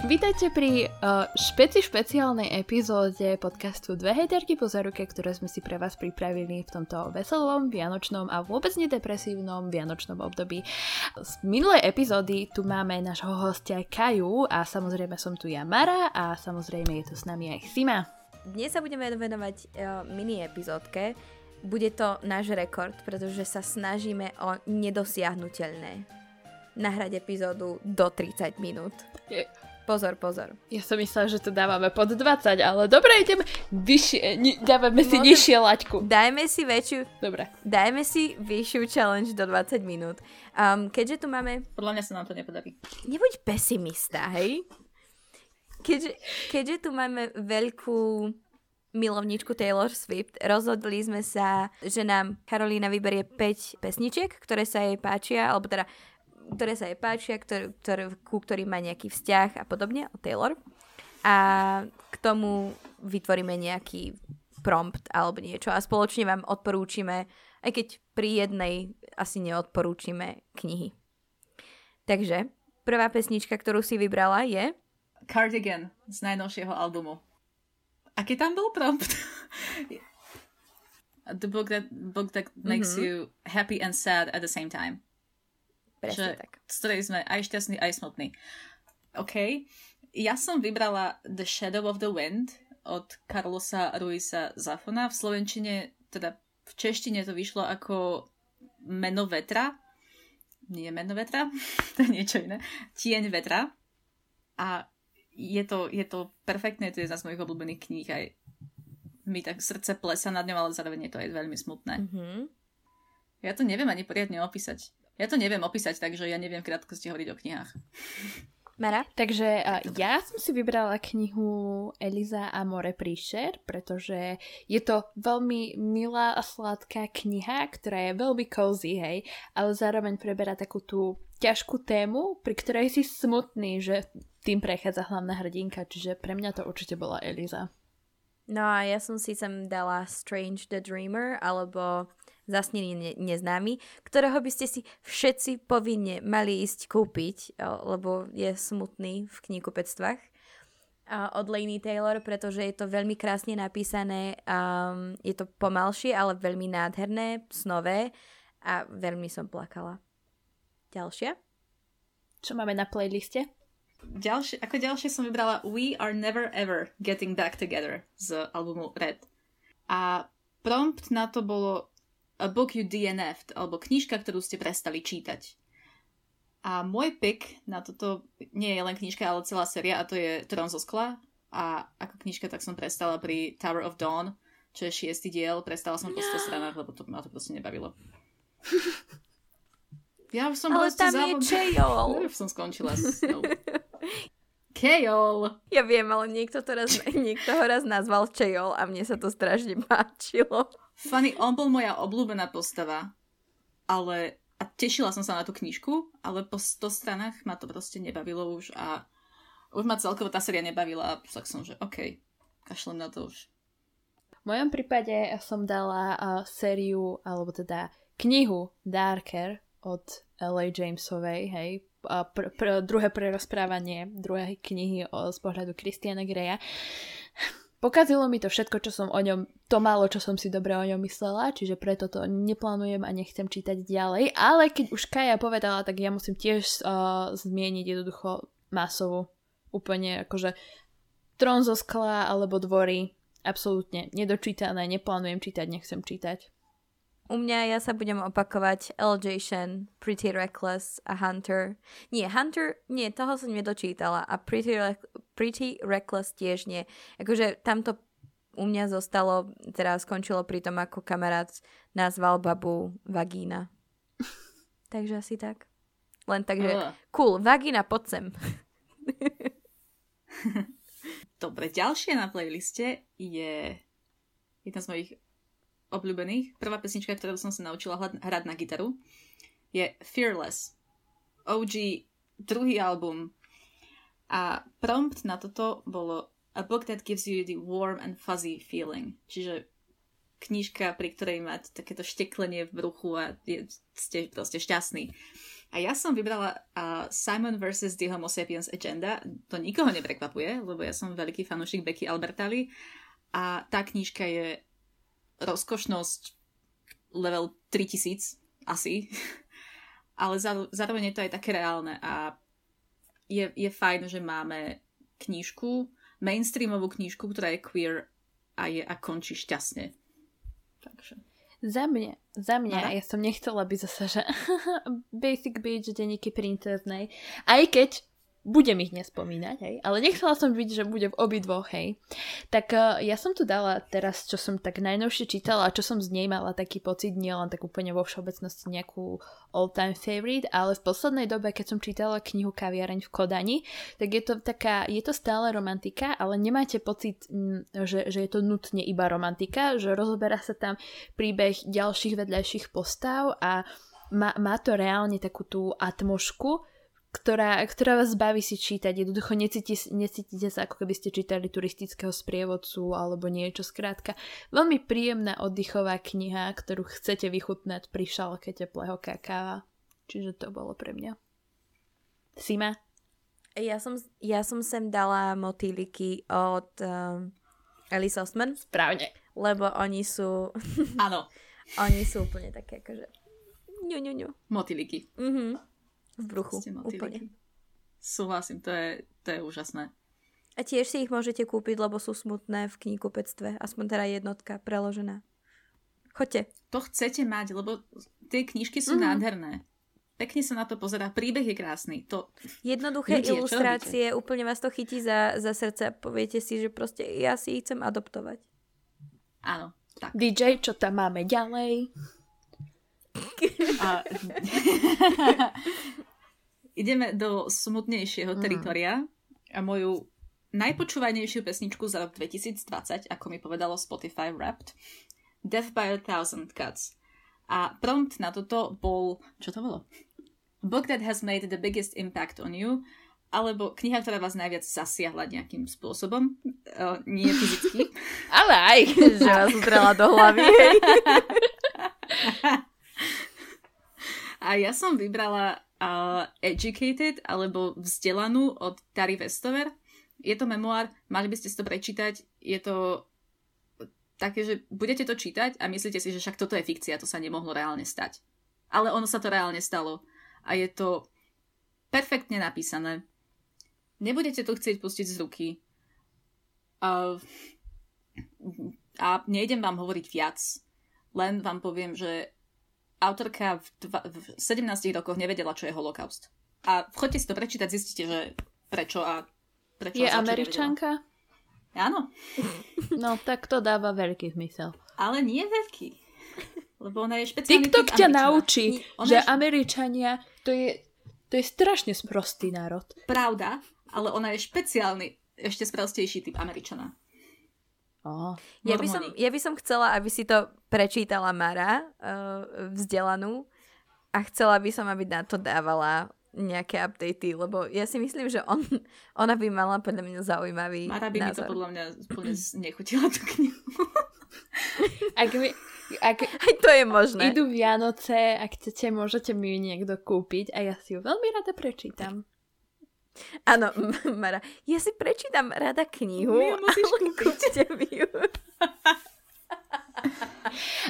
Vítajte pri uh, špeci špeciálnej epizóde podcastu Dve hejterky po zaruke, ktoré sme si pre vás pripravili v tomto veselom, vianočnom a vôbec nedepresívnom vianočnom období. Z minulej epizódy tu máme nášho hostia Kaju a samozrejme som tu ja Mara a samozrejme je tu s nami aj Sima. Dnes sa budeme venovať uh, mini epizódke. Bude to náš rekord, pretože sa snažíme o nedosiahnutelné nahrať epizódu do 30 minút. Je, Pozor, pozor. Ja som myslela, že to dávame pod 20, ale dobre, ideme vyššie, ni, dávame si Môžem- nižšie laťku. Dajme si väčšiu, Dobre. dajme si vyššiu challenge do 20 minút. Um, keďže tu máme... Podľa mňa sa nám to nepodarí. Nebuď pesimista, hej? Keďže, keďže tu máme veľkú milovničku Taylor Swift, rozhodli sme sa, že nám Karolína vyberie 5 pesničiek, ktoré sa jej páčia, alebo teda ktoré sa jej páčia, ktoré, ktoré, ku ktorým má nejaký vzťah a podobne o Taylor. A k tomu vytvoríme nejaký prompt alebo niečo a spoločne vám odporúčime, aj keď pri jednej asi neodporúčime knihy. Takže, prvá pesnička, ktorú si vybrala je Cardigan z najnovšieho albumu. Aký tam bol prompt? The book that, book that makes Mhm. you happy and sad at the same time. Presne Že- tak. Z ktorej sme aj šťastní, aj smutní. OK. Ja som vybrala The Shadow of the Wind od Carlosa Ruisa Zafona. V slovenčine, teda v češtine to vyšlo ako Meno vetra. Nie Meno vetra, to je niečo iné. Tieň vetra. A je to, je to perfektné, to je jedna z mojich obľúbených kníh aj mi tak srdce plesa nad ňou, ale zároveň je to aj veľmi smutné. Mhm. Ja to neviem ani poriadne opísať. Ja to neviem opísať, takže ja neviem v krátkosti hovoriť o knihách. Mara? Takže a, ja som si vybrala knihu Eliza a more príšer, pretože je to veľmi milá a sladká kniha, ktorá je veľmi cozy, hej, ale zároveň preberá takú tú ťažkú tému, pri ktorej si smutný, že tým prechádza hlavná hrdinka, čiže pre mňa to určite bola Eliza. No a ja som si sem dala Strange the Dreamer alebo Zasnený ne- neznámy, ktorého by ste si všetci povinne mali ísť kúpiť, lebo je smutný v knihkupectvách od Lainey Taylor, pretože je to veľmi krásne napísané, um, je to pomalšie, ale veľmi nádherné, snové a veľmi som plakala. Ďalšia? Čo máme na playliste? Ďalšie, ako ďalšie som vybrala We Are Never Ever Getting Back Together z albumu Red. A prompt na to bolo A Book You DNF'd, alebo knižka, ktorú ste prestali čítať. A môj pick na toto nie je len knižka, ale celá séria a to je Trón zo skla. A ako knižka tak som prestala pri Tower of Dawn, čo je šiestý diel. Prestala som po 100 stranách, lebo to ma to proste nebavilo. Ja už som Ale tam je Chejol. Už som skončila s ňou. Kejol! Ja viem, ale niekto, to raz, niekto ho raz nazval Chejol a mne sa to strašne páčilo. Funny, on bol moja obľúbená postava, ale a tešila som sa na tú knižku, ale po 100 stranách ma to proste nebavilo už a už ma celkovo tá séria nebavila a tak som, že OK, kašlem na to už. V mojom prípade som dala uh, sériu, alebo teda knihu Darker od L.A. Jamesovej, hej, pr- pr- druhé prerozprávanie druhej knihy o, z pohľadu Christiana Greya. Pokazilo mi to všetko, čo som o ňom, to málo, čo som si dobre o ňom myslela, čiže preto to neplánujem a nechcem čítať ďalej, ale keď už Kaja povedala, tak ja musím tiež uh, zmieniť jednoducho masovú, úplne akože Trón zo skla alebo dvory, absolútne nedočítané, neplánujem čítať, nechcem čítať. U mňa ja sa budem opakovať LJ Shen, Pretty Reckless a Hunter. Nie, Hunter, nie, toho som nedočítala a Pretty, Rec- Pretty Reckless tiež nie. Akože tamto u mňa zostalo, teda skončilo pri tom, ako kamarát nazval babu vagína. Takže asi tak. Len tak, že Ugh. cool, vagína, poď sem. Dobre, ďalšie na playliste je jedna z mojich obľúbených. Prvá pesnička, ktorú som sa naučila hrať na gitaru, je Fearless. OG, druhý album. A prompt na toto bolo A book that gives you the warm and fuzzy feeling. Čiže knižka, pri ktorej máte takéto šteklenie v bruchu a je, ste proste šťastní. A ja som vybrala uh, Simon vs. The Homo Sapiens Agenda. To nikoho neprekvapuje, lebo ja som veľký fanúšik Becky Albertali. A tá knižka je rozkošnosť level 3000 asi. Ale zároveň je to aj také reálne a je, je fajn, že máme knižku, mainstreamovú knižku, ktorá je queer a je a končí šťastne. Takže. Za mňa, za mňa, Mara? ja som nechcela by zase, že Basic Beach, denníky princeznej, aj keď budem ich nespomínať, hej, ale nechcela som byť, že bude v obidvoch, hej. Tak uh, ja som tu dala teraz, čo som tak najnovšie čítala a čo som z nej mala taký pocit, nie len tak úplne vo všeobecnosti nejakú all-time favorite, ale v poslednej dobe, keď som čítala knihu Kaviareň v Kodani, tak je to taká, je to stále romantika, ale nemáte pocit, že, že je to nutne iba romantika, že rozoberá sa tam príbeh ďalších vedľajších postav a má, má to reálne takú tú atmošku, ktorá, ktorá vás baví si čítať. Jednoducho necíti, necítite sa, ako keby ste čítali turistického sprievodcu alebo niečo. Skrátka, veľmi príjemná oddychová kniha, ktorú chcete vychutnať pri šalke teplého kakáva. Čiže to bolo pre mňa. Sima? Ja som, ja som sem dala motýliky od um, Alice Osman. Správne. Lebo oni sú... Áno. oni sú úplne také akože... Ňu, ňu, ňu. Motýliky. Mhm v bruchu. Úplne. Súhlasím, to je, to je úžasné. A tiež si ich môžete kúpiť, lebo sú smutné v knihkupectve. Aspoň teda jednotka preložená. Choďte. To chcete mať, lebo tie knižky sú mm. nádherné. Pekne sa na to pozerá. Príbeh je krásny. To... Jednoduché Ľudia, ilustrácie, úplne vás to chytí za, za srdce a poviete si, že proste ja si ich chcem adoptovať. Áno. Tak. DJ, čo tam máme ďalej? A... Ideme do smutnejšieho mm. teritoria a moju najpočúvanejšiu pesničku za rok 2020, ako mi povedalo Spotify Wrapped, Death by a Thousand Cuts. A prompt na toto bol, čo to bolo? Book that has made the biggest impact on you, alebo kniha, ktorá vás najviac zasiahla nejakým spôsobom, uh, nie fyzicky. Ale aj, že vás utrela do hlavy. A ja som vybrala Educated, alebo Vzdelanú od Tari Westover. Je to memoár, mali by ste si to prečítať. Je to také, že budete to čítať a myslíte si, že však toto je fikcia, to sa nemohlo reálne stať. Ale ono sa to reálne stalo. A je to perfektne napísané. Nebudete to chcieť pustiť z ruky. Uh, a nejdem vám hovoriť viac. Len vám poviem, že autorka v, dva, v 17 rokoch nevedela, čo je holokaust. A chodte si to prečítať, zistíte, že prečo a prečo. Je američanka? Áno. No, tak to dáva veľký zmysel. Ale nie veľký. Lebo ona je špeciálny TikTok ťa naučí, ona že je... Američania, to je, to je strašne sprostý národ. Pravda, ale ona je špeciálny, ešte sprostejší typ Američana. Oh, ja, by som, ja by som chcela, aby si to prečítala Mara, uh, vzdelanú, a chcela by som, aby na to dávala nejaké updaty, lebo ja si myslím, že on, ona by mala podľa mňa zaujímavý Mara by názor. mi to podľa mňa úplne nechutila tú knihu. ak, mi, ak Aj to je možné. Idú Vianoce, ak chcete, môžete mi ju niekto kúpiť a ja si ju veľmi rada prečítam. Áno, Mara, ja si prečítam rada knihu, ale kúpte mi ju.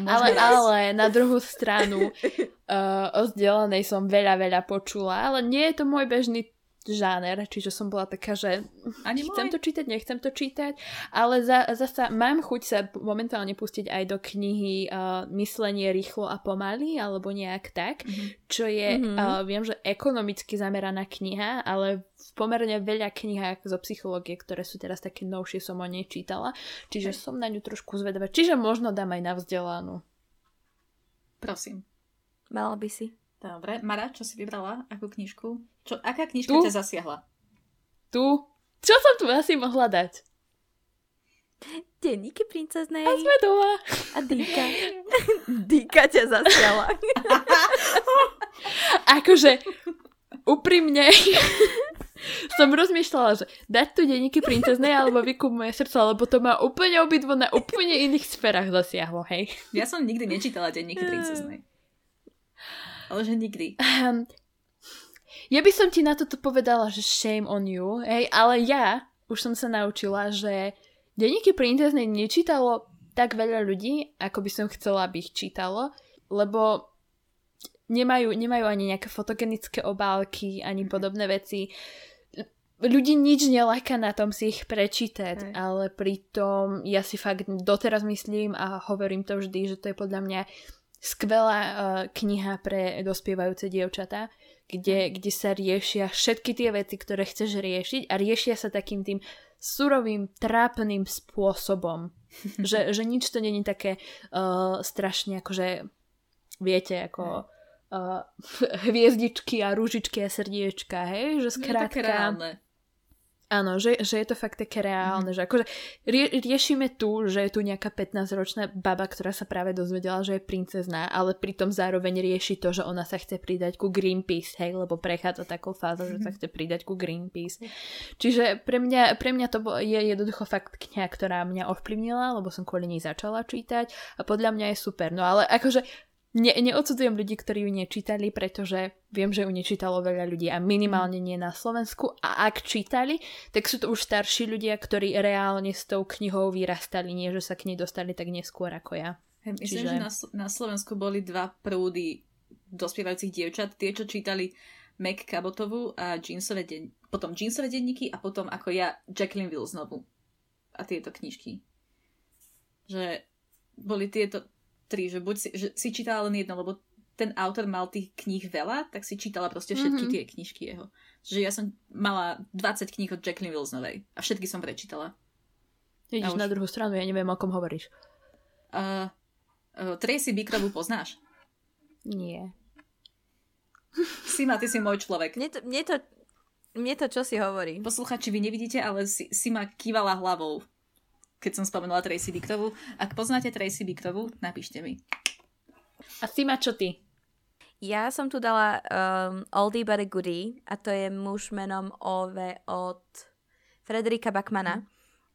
ale, ale na druhú stranu uh, o vzdelanej som veľa, veľa počula, ale nie je to môj bežný žáner, čiže som bola taká, že Ani chcem môj. to čítať, nechcem to čítať, ale za, zasa mám chuť sa momentálne pustiť aj do knihy uh, Myslenie rýchlo a pomaly, alebo nejak tak, mm-hmm. čo je, mm-hmm. uh, viem, že ekonomicky zameraná kniha, ale v pomerne veľa knihách zo psychológie, ktoré sú teraz také novšie, som o nej čítala, čiže som na ňu trošku zvedavá, čiže možno dám aj na vzdelanú. Prosím. Mala by si. Dobre. Mara, čo si vybrala? Akú knižku? Čo, aká knižka tu? ťa zasiahla? Tu? Čo som tu asi mohla dať? Denníky princeznej. A sme doma. A Dýka. Dýka ťa zasiahla. akože, úprimne, som rozmýšľala, že dať tu denníky princeznej alebo vykúp moje srdce, lebo to má úplne obidvo na úplne iných sférach zasiahlo, hej. Ja som nikdy nečítala denníky princeznej. Ale že nikdy. Um, ja by som ti na toto povedala, že shame on you, hej, ale ja už som sa naučila, že denníky princeznej nečítalo tak veľa ľudí, ako by som chcela, aby ich čítalo, lebo nemajú, nemajú ani nejaké fotogenické obálky, ani podobné veci. Ľudí nič neláka na tom si ich prečítať, Hej. ale pritom ja si fakt doteraz myslím a hovorím to vždy, že to je podľa mňa skvelá uh, kniha pre dospievajúce dievčatá, kde, kde sa riešia všetky tie veci, ktoré chceš riešiť a riešia sa takým tým surovým, trápným spôsobom. že, že nič to není také uh, strašne akože viete, ako uh, hviezdičky a rúžičky a srdiečka, hej? Že skrátka... Je také reálne. Áno, že, že je to fakt také reálne, mm. že akože rie, riešime tu, že je tu nejaká 15-ročná baba, ktorá sa práve dozvedela, že je princezná, ale pritom zároveň rieši to, že ona sa chce pridať ku Greenpeace, hej, lebo prechádza takou fázou, mm. že sa mhm. chce pridať ku Greenpeace. Čiže pre mňa, pre mňa to je jednoducho fakt kniha, ktorá mňa ovplyvnila, lebo som kvôli nej začala čítať a podľa mňa je super. No ale akože ne, neodsudzujem ľudí, ktorí ju nečítali, pretože viem, že ju nečítalo veľa ľudí a minimálne nie na Slovensku. A ak čítali, tak sú to už starší ľudia, ktorí reálne s tou knihou vyrastali, nie že sa k nej dostali tak neskôr ako ja. Hey, myslím, Čiže... že na, na Slovensku boli dva prúdy dospievajúcich dievčat. Tie, čo čítali Meg Kabotovú a jeansové den... potom jeansové denníky a potom ako ja Jacqueline Will znovu. A tieto knižky. Že boli tieto tri, že buď si, že si čítala len jedno, lebo ten autor mal tých kníh veľa, tak si čítala proste všetky mm-hmm. tie knižky jeho. Že ja som mala 20 kníh od Jacqueline Wilsonovej a všetky som prečítala. Ideš už... na druhú stranu, ja neviem, o kom hovoríš. Uh, uh, Tracy Bikrovú poznáš? Nie. Sima, ty si môj človek. Mne to, mne to, mne to čo si hovorí? Posluchači, vy nevidíte, ale Sima kývala hlavou keď som spomenula Tracy Biktovú. Ak poznáte Tracy Biktovú, napíšte mi. A Sima, čo ty? Ja som tu dala um, Oldie but a Goodie a to je muž menom Ove od Frederika Bachmana.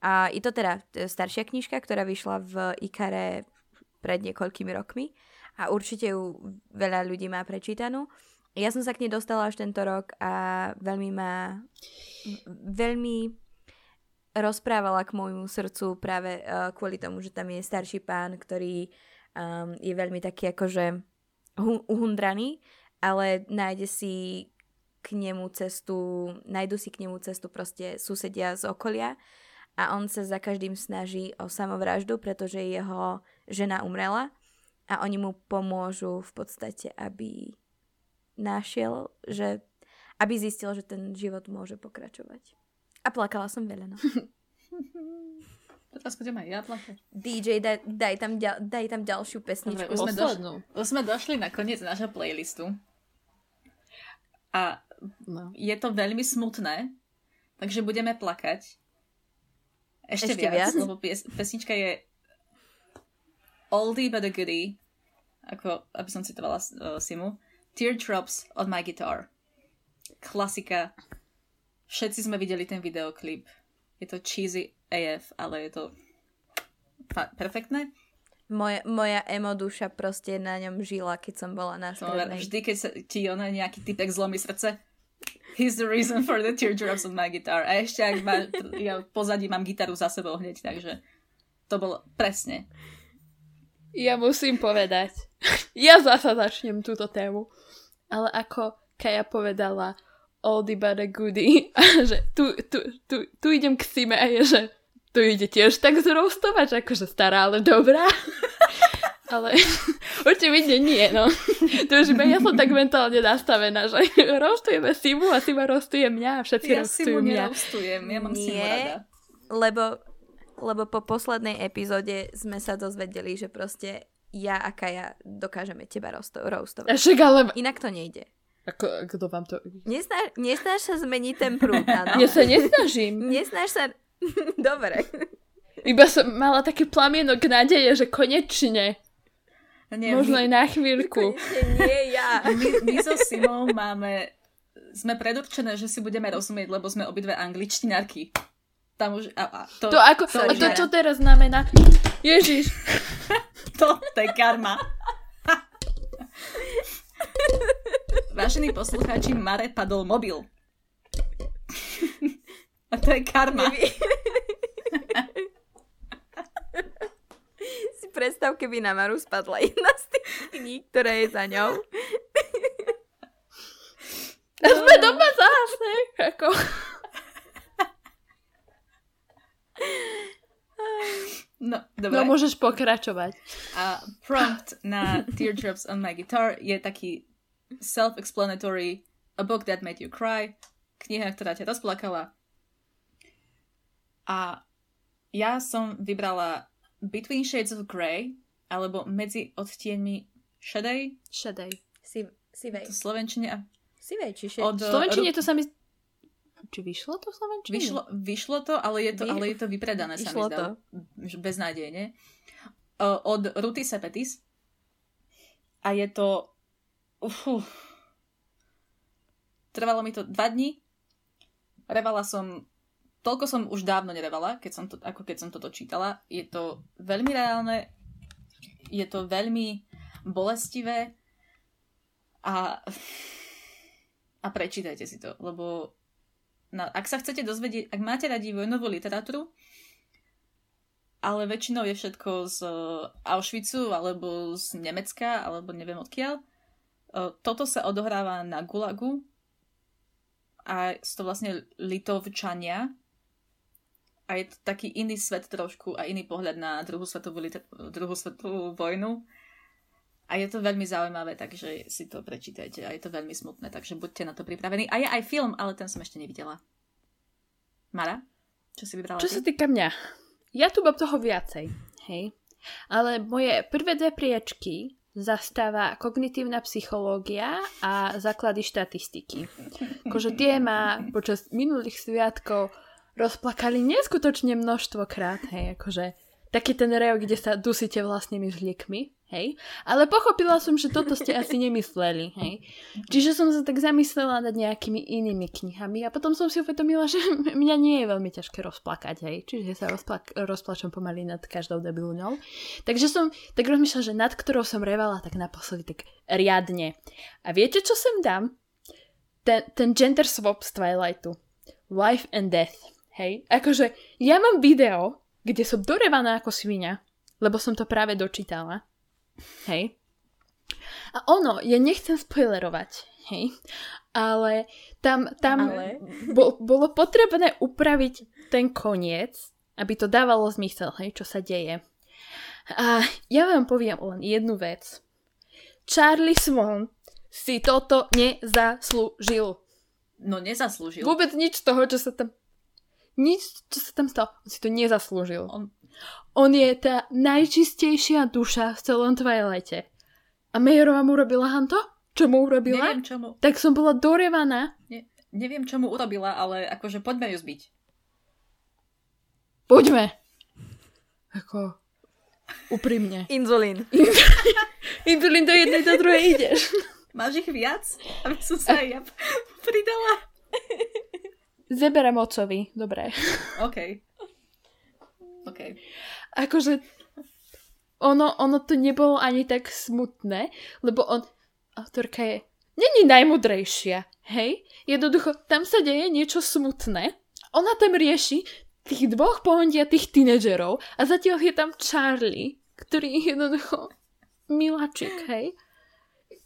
A je to teda staršia knižka, ktorá vyšla v Ikare pred niekoľkými rokmi a určite ju veľa ľudí má prečítanú. Ja som sa k nej dostala až tento rok a veľmi ma veľmi rozprávala k môjmu srdcu práve uh, kvôli tomu, že tam je starší pán, ktorý um, je veľmi taký akože uhundraný, ale nájde si k nemu cestu, nájdu si k nemu cestu proste susedia z okolia a on sa za každým snaží o samovraždu, pretože jeho žena umrela a oni mu pomôžu v podstate, aby našiel, že aby zistil, že ten život môže pokračovať. A plakala som veľa, no. Teraz budem aj ja plakať. DJ, daj, daj, tam, ďal, daj tam ďalšiu pesničku. Dobre, už, sme došli, už sme došli na koniec nášho playlistu. A no. je to veľmi smutné, takže budeme plakať. Ešte, Ešte viac, viac, lebo pies, pesnička je Oldie but a goodie, ako, aby som citovala uh, Simu, Teardrops on my guitar. Klasika Všetci sme videli ten videoklip. Je to cheesy AF, ale je to fa- perfektné. Moja, moja emo duša proste na ňom žila, keď som bola na strednej. Vždy, keď sa ti ona nejaký typek zlomí srdce, he's the reason for the teardrops on my guitar. A ešte ak ma, ja pozadí mám gitaru za sebou hneď, takže to bolo presne. Ja musím povedať, ja zasa začnem túto tému, ale ako Kaja povedala, oldie but a goodie. A že tu, tu, tu, tu idem k Sime a je, že tu ide tiež tak zroustovať, akože stará, ale dobrá. ale očividne nie, no. To už iba ja som tak mentálne nastavená, že rostujeme Simu a Sima rostuje mňa a všetci ja rostujú mňa. Ja ja mám nie, Simu rada. Lebo, lebo po poslednej epizóde sme sa dozvedeli, že proste ja a Kaja dokážeme teba roustovať. Však ale... Inak to nejde. Ako, kto vám to... Nesná, nesnáš sa zmeniť ten prúd, áno? Ja sa nesnažím. Nesnáš sa... Dobre. Iba som mala taký plamienok nádeje, že konečne. Nie, Možno my... aj na chvíľku. Konečne nie ja. My, my so Simou máme... Sme predurčené, že si budeme rozumieť, lebo sme obidve angličtinárky. Tam už... A, a to, to, ako, to, a to čo teraz znamená? Ježiš. to, to je karma. Vážení poslucháči, Mare padol mobil. A to je karma. si predstav, keby na Maru spadla jedna z tých kníh, ktorá je za ňou. A sme doma zase. Ako... No, dobre. No môžeš pokračovať. A prompt na Teardrops on my guitar je taký self-explanatory A book that made you cry. Kniha, ktorá ťa rozplakala. A ja som vybrala Between Shades of Grey alebo Medzi odtieňmi šedej. Šedej. Si, sivej. To slovenčine. a Sivej, čiže... Od, V Slovenčine to sa mi... Či vyšlo to v Slovenčine? Vyšlo, vyšlo to, ale je to, Vy- ale je to vypredané, sa mi Vyšlo zdalo. Že Beznádejne. Od Ruty Sepetis. A je to... Ufú. Trvalo mi to dva dní. Revala som... Toľko som už dávno nerevala, keď som to, ako keď som toto čítala. Je to veľmi reálne. Je to veľmi bolestivé. A... A prečítajte si to, lebo na, ak sa chcete dozvedieť, ak máte radi vojnovú literatúru, ale väčšinou je všetko z uh, Auschwitzu alebo z Nemecka, alebo neviem odkiaľ. Toto sa odohráva na Gulagu a sú to vlastne Litovčania a je to taký iný svet trošku a iný pohľad na druhú svetovú, druhú svetovú vojnu. A je to veľmi zaujímavé, takže si to prečítajte. A je to veľmi smutné, takže buďte na to pripravení. A je aj film, ale ten som ešte nevidela. Mara? Čo si vybrala Čo ty? sa týka mňa, ja tu mám toho viacej, hej. Ale moje prvé dve priečky zastáva kognitívna psychológia a základy štatistiky. Akože tie ma počas minulých sviatkov rozplakali neskutočne množstvo krát, hej, akože taký ten rev, kde sa dusíte vlastnými zliekmi, hej. Ale pochopila som, že toto ste asi nemysleli, hej. Čiže som sa tak zamyslela nad nejakými inými knihami a potom som si uvedomila, že mňa nie je veľmi ťažké rozplakať, hej. Čiže sa rozplak- rozplačem pomaly nad každou debilňou. Takže som tak rozmýšľala, že nad ktorou som revala tak naposledy tak riadne. A viete, čo sem dám? Ten, ten gender swap z Twilightu. Life and Death. Hej. Akože ja mám video, kde som dorevaná ako svinia, lebo som to práve dočítala. Hej. A ono, ja nechcem spoilerovať, hej, ale tam, tam Ale? Bo, bolo potrebné upraviť ten koniec, aby to dávalo zmysel, hej, čo sa deje. A ja vám poviem len jednu vec. Charlie Swan si toto nezaslúžil. No nezaslúžil. Vôbec nič z toho, čo sa tam... Nič, čo sa tam stalo. On si to nezaslúžil. On, On je tá najčistejšia duša v celom Twilighte. A Mayerová mu urobila Hanto? Čo mu urobila? neviem, čo mu, Tak som bola dorevaná. ne, neviem, čo mu urobila, ale akože poďme ju zbiť. Poďme. Ako... Úprimne. Inzulín. Inzulín do jednej, do druhej ideš. Máš ich viac? Aby som sa aj ja pridala. Zeberem ocovi. Dobre. OK. OK. Akože ono, ono to nebolo ani tak smutné, lebo on, autorka je, není najmudrejšia, hej? Jednoducho, tam sa deje niečo smutné, ona tam rieši tých dvoch pohondiatých tínedžerov a zatiaľ je tam Charlie, ktorý je jednoducho miláčik, hej?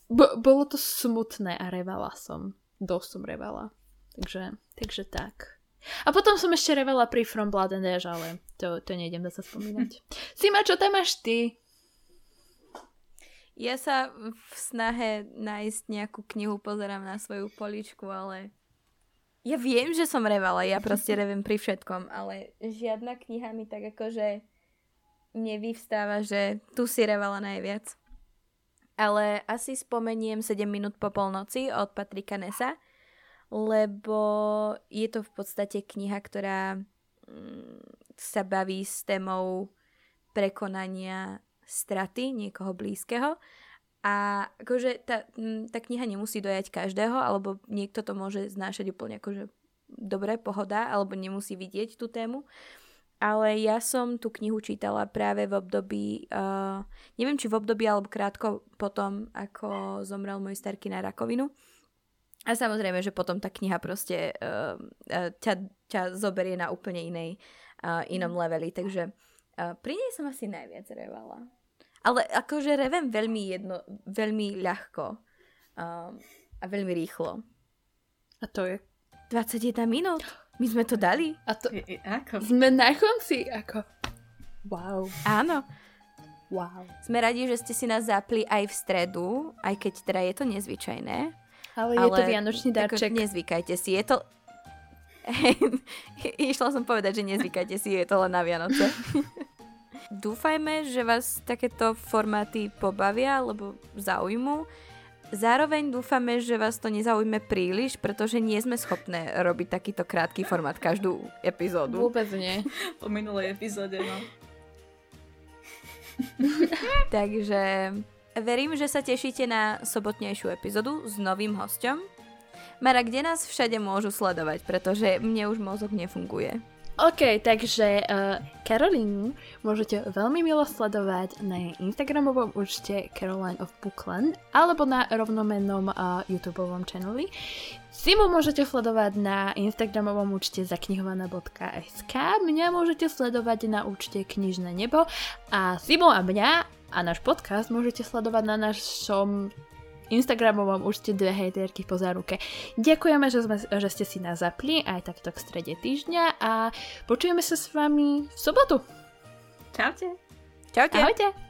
Bo, bolo to smutné a revala som. Dosť som revala. Takže, takže tak. A potom som ešte revala pri From Blood and Ash, ale to, to nejdem zase spomínať. Sima, čo tam máš ty? Ja sa v snahe nájsť nejakú knihu pozerám na svoju poličku, ale ja viem, že som revala, ja proste reviem pri všetkom, ale žiadna kniha mi tak akože nevyvstáva, že tu si revala najviac. Ale asi spomeniem 7 minút po polnoci od Patrika Nesa, lebo je to v podstate kniha, ktorá mm, sa baví s témou prekonania straty niekoho blízkeho. A akože tá, tá kniha nemusí dojať každého, alebo niekto to môže znášať úplne akože dobre, pohoda, alebo nemusí vidieť tú tému. Ale ja som tú knihu čítala práve v období, uh, neviem či v období alebo krátko potom, ako zomrel môj starky na rakovinu. A samozrejme, že potom tá kniha proste uh, ťa, ťa zoberie na úplne inej, uh, inom leveli, takže uh, pri nej som asi najviac revala. Ale akože revem veľmi jedno, veľmi ľahko uh, a veľmi rýchlo. A to je? 21 minút. My sme to dali. A to... I, ako? Sme na konci, ako... Wow. Áno. Wow. Sme radi, že ste si nás zapli aj v stredu, aj keď teda je to nezvyčajné. Ale, ale je to vianočný darček. Nezvykajte si, je to... Išla som povedať, že nezvykajte si, je to len na Vianoce. Dúfajme, že vás takéto formáty pobavia, alebo zaujmú. Zároveň dúfame, že vás to nezaujme príliš, pretože nie sme schopné robiť takýto krátky formát každú epizódu. Vôbec nie. Po minulej epizóde, no. Takže verím, že sa tešíte na sobotnejšiu epizódu s novým hostom. Mara, kde nás všade môžu sledovať, pretože mne už mozog nefunguje. OK, takže uh, Caroline môžete veľmi milo sledovať na Instagramovom účte Caroline of Bookland alebo na rovnomennom uh, YouTube channeli. Simu môžete sledovať na Instagramovom účte zaknihovaná.sk Mňa môžete sledovať na účte Knižné nebo a Simu a mňa a náš podcast môžete sledovať na našom Instagramovom účte dve hejterky po záruke. Ďakujeme, že, sme, že ste si nás zapli aj takto v strede týždňa a počujeme sa s vami v sobotu. Čaute. Čaute. Ahojte.